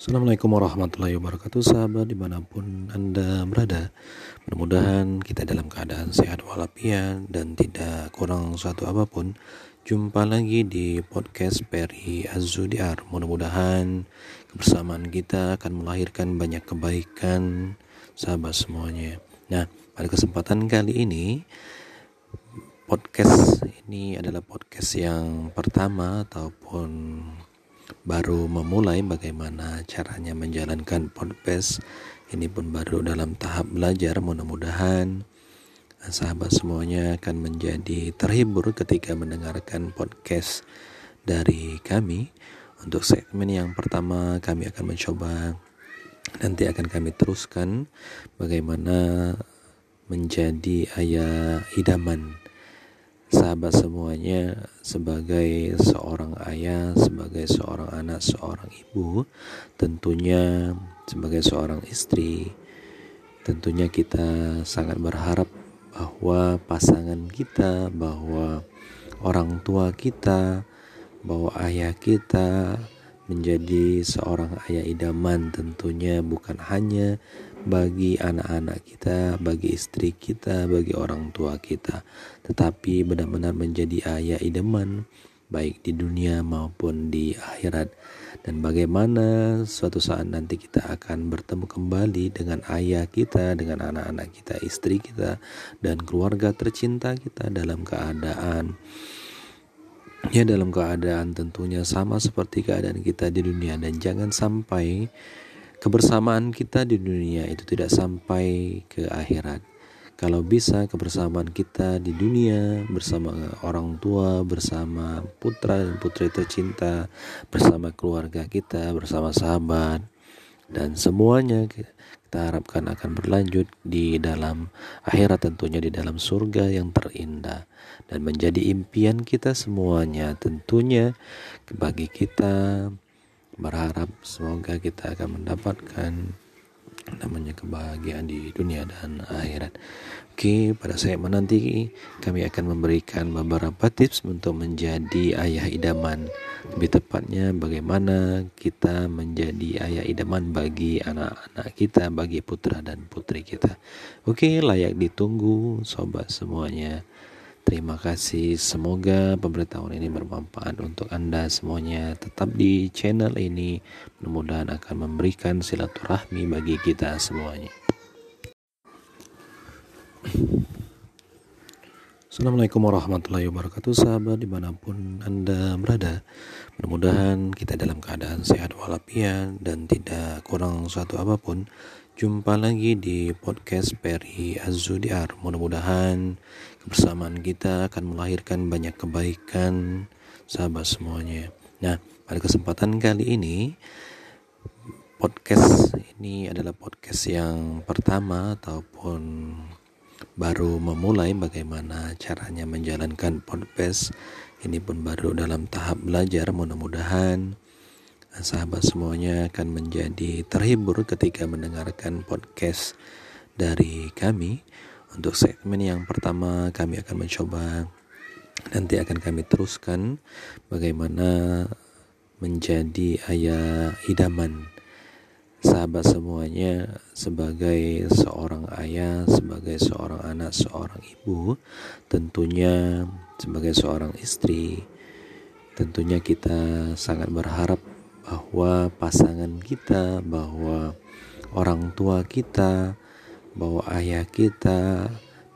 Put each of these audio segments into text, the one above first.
Assalamualaikum warahmatullahi wabarakatuh Sahabat di mana pun anda berada. Mudah-mudahan kita dalam keadaan sehat walafiat Dan tidak kurang suatu apa pun. Jumpa lagi di podcast Peri Azudiar. Mudah-mudahan kebersamaan kita akan melahirkan banyak kebaikan Sahabat semuanya. Nah pada kesempatan kali ini Podcast ini adalah podcast yang pertama Ataupun baru memulai bagaimana caranya menjalankan podcast. Ini pun baru dalam tahap belajar mudah-mudahan sahabat semuanya akan menjadi terhibur ketika mendengarkan podcast dari kami. Untuk segmen yang pertama kami akan mencoba nanti akan kami teruskan bagaimana menjadi ayah idaman sahabat semuanya sebagai seorang ayah, sebagai seorang anak, seorang ibu, tentunya sebagai seorang istri, tentunya kita sangat berharap bahwa pasangan kita, bahwa orang tua kita, bahwa ayah kita menjadi seorang ayah idaman tentunya bukan hanya bagi anak-anak kita, bagi istri kita, bagi orang tua kita, tetapi benar-benar menjadi ayah idaman baik di dunia maupun di akhirat. Dan bagaimana suatu saat nanti kita akan bertemu kembali dengan ayah kita, dengan anak-anak kita, istri kita dan keluarga tercinta kita dalam keadaan ya dalam keadaan tentunya sama seperti keadaan kita di dunia. Dan jangan sampai kebersamaan kita di dunia itu tidak sampai ke akhirat. Kalau bisa kebersamaan kita di dunia bersama orang tua, bersama putra dan putri tercinta, bersama keluarga kita, bersama sahabat dan semuanya kita harapkan akan berlanjut di dalam akhirat tentunya di dalam surga yang terindah dan menjadi impian kita semuanya tentunya bagi kita berharap semoga kita akan mendapatkan namanya kebahagiaan di dunia dan akhirat. Oke, pada saya menanti kami akan memberikan beberapa tips untuk menjadi ayah idaman. Lebih tepatnya bagaimana kita menjadi ayah idaman bagi anak-anak kita, bagi putra dan putri kita. Oke, layak ditunggu sobat semuanya. Terima kasih. Semoga pemberitahuan ini bermanfaat untuk Anda semuanya. Tetap di channel ini. Mudah-mudahan akan memberikan silaturahmi bagi kita semuanya. Assalamualaikum warahmatullahi wabarakatuh Sahabat di mana pun Anda berada Mudah-mudahan kita dalam keadaan sehat walafiat Dan tidak kurang suatu apa pun Jumpa lagi di podcast Peri Azudiar. Mudah-mudahan kebersamaan kita akan melahirkan banyak kebaikan sahabat semuanya. Nah, pada kesempatan kali ini podcast ini adalah podcast yang pertama ataupun baru memulai bagaimana caranya menjalankan podcast. Ini pun baru dalam tahap belajar. Mudah-mudahan sahabat semuanya akan menjadi terhibur ketika mendengarkan podcast dari kami. Untuk segmen yang pertama kami akan mencoba nanti akan kami teruskan bagaimana menjadi ayah idaman sahabat semuanya sebagai seorang ayah, sebagai seorang anak, seorang ibu, tentunya sebagai seorang istri, tentunya kita sangat berharap bahwa pasangan kita, bahwa orang tua kita, bahwa ayah kita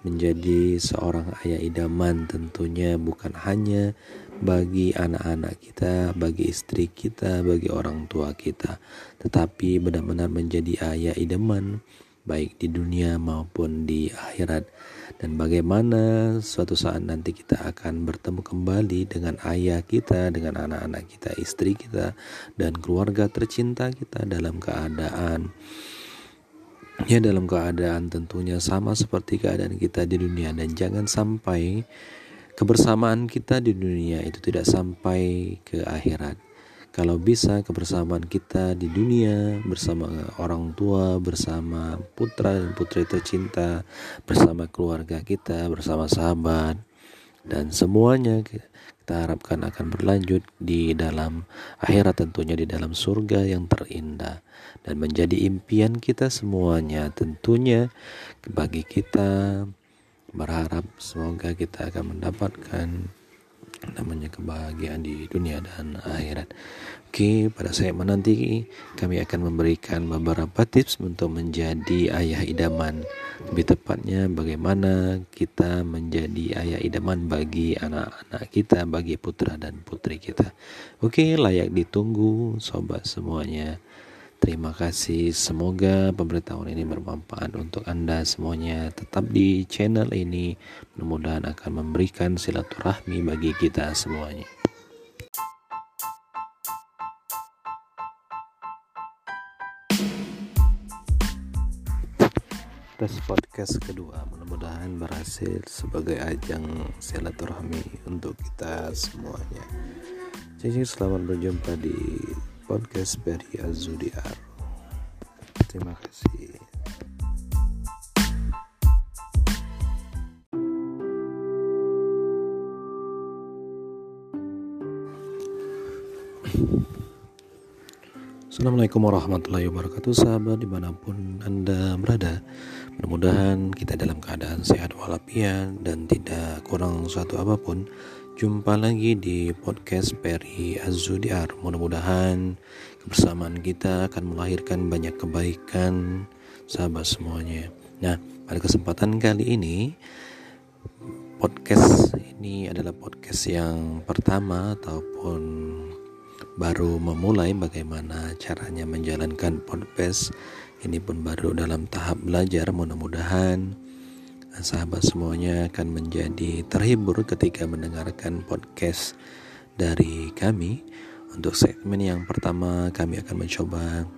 menjadi seorang ayah idaman tentunya bukan hanya bagi anak-anak kita, bagi istri kita, bagi orang tua kita, tetapi benar-benar menjadi ayah idaman baik di dunia maupun di akhirat. Dan bagaimana suatu saat nanti kita akan bertemu kembali dengan ayah kita, dengan anak-anak kita, istri kita dan keluarga tercinta kita dalam keadaan ya dalam keadaan tentunya sama seperti keadaan kita di dunia. Dan jangan sampai kebersamaan kita di dunia itu tidak sampai ke akhirat kalau bisa kebersamaan kita di dunia bersama orang tua, bersama putra dan putri tercinta, bersama keluarga kita, bersama sahabat dan semuanya kita harapkan akan berlanjut di dalam akhirat tentunya di dalam surga yang terindah. Dan menjadi impian kita semuanya tentunya bagi kita berharap semoga kita akan mendapatkan namanya kebahagiaan di dunia dan akhirat. Oke, pada saat menanti kami akan memberikan beberapa tips untuk menjadi ayah idaman. Lebih tepatnya bagaimana kita menjadi ayah idaman bagi anak-anak kita, bagi putra dan putri kita. Oke, layak ditunggu sobat semuanya. Terima kasih. Semoga pemberitahuan ini bermanfaat untuk Anda semuanya. Tetap di channel ini. Mudah-mudahan akan memberikan silaturahmi bagi kita semuanya. tes podcast kedua mudah-mudahan berhasil sebagai ajang silaturahmi untuk kita semuanya jadi selamat berjumpa di podcast Peri Azudiar. Terima kasih. Assalamualaikum warahmatullahi wabarakatuh Sahabat di mana pun anda berada Mudah-mudahan kita dalam keadaan sehat walafiat Dan tidak kurang suatu apa pun Jumpa lagi di podcast Peri Azudiar. Mudah-mudahan kebersamaan kita akan melahirkan banyak kebaikan sahabat semuanya. Nah, pada kesempatan kali ini podcast ini adalah podcast yang pertama ataupun baru memulai bagaimana caranya menjalankan podcast. Ini pun baru dalam tahap belajar. Mudah-mudahan sahabat semuanya akan menjadi terhibur ketika mendengarkan podcast dari kami. Untuk segmen yang pertama kami akan mencoba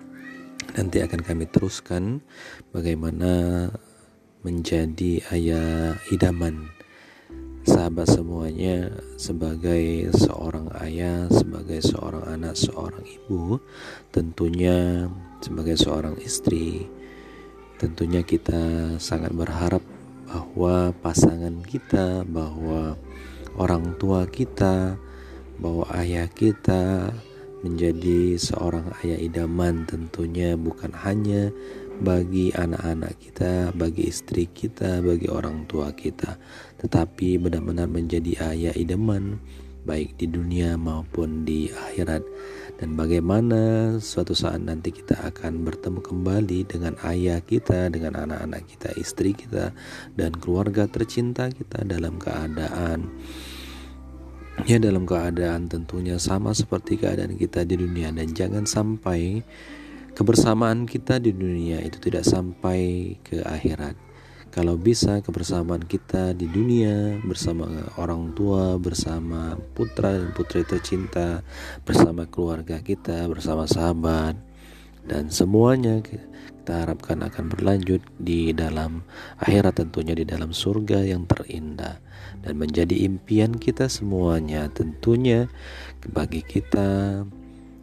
nanti akan kami teruskan bagaimana menjadi ayah idaman sahabat semuanya sebagai seorang ayah, sebagai seorang anak, seorang ibu, tentunya sebagai seorang istri, tentunya kita sangat berharap bahwa pasangan kita, bahwa orang tua kita, bahwa ayah kita menjadi seorang ayah idaman tentunya bukan hanya bagi anak-anak kita, bagi istri kita, bagi orang tua kita, tetapi benar-benar menjadi ayah idaman baik di dunia maupun di akhirat. Dan bagaimana suatu saat nanti kita akan bertemu kembali dengan ayah kita, dengan anak-anak kita, istri kita, dan keluarga tercinta kita dalam keadaan ya dalam keadaan tentunya sama seperti keadaan kita di dunia. Dan jangan sampai kebersamaan kita di dunia itu tidak sampai ke akhirat kalau bisa kebersamaan kita di dunia bersama orang tua, bersama putra dan putri tercinta, bersama keluarga kita, bersama sahabat dan semuanya kita harapkan akan berlanjut di dalam akhirat tentunya di dalam surga yang terindah. Dan menjadi impian kita semuanya tentunya bagi kita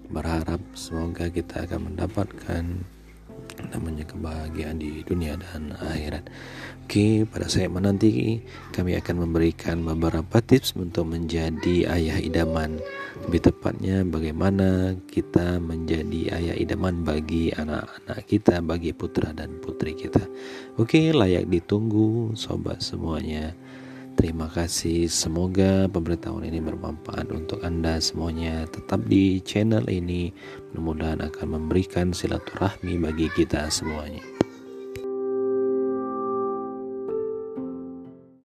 berharap semoga kita akan mendapatkan namanya kebahagiaan di dunia dan akhirat. Oke, pada saat menanti kami akan memberikan beberapa tips untuk menjadi ayah idaman. Lebih tepatnya bagaimana kita menjadi ayah idaman bagi anak-anak kita, bagi putra dan putri kita. Oke, layak ditunggu sobat semuanya. Terima kasih. Semoga pemberitahuan ini bermanfaat untuk Anda semuanya. Tetap di channel ini. Mudah-mudahan akan memberikan silaturahmi bagi kita semuanya.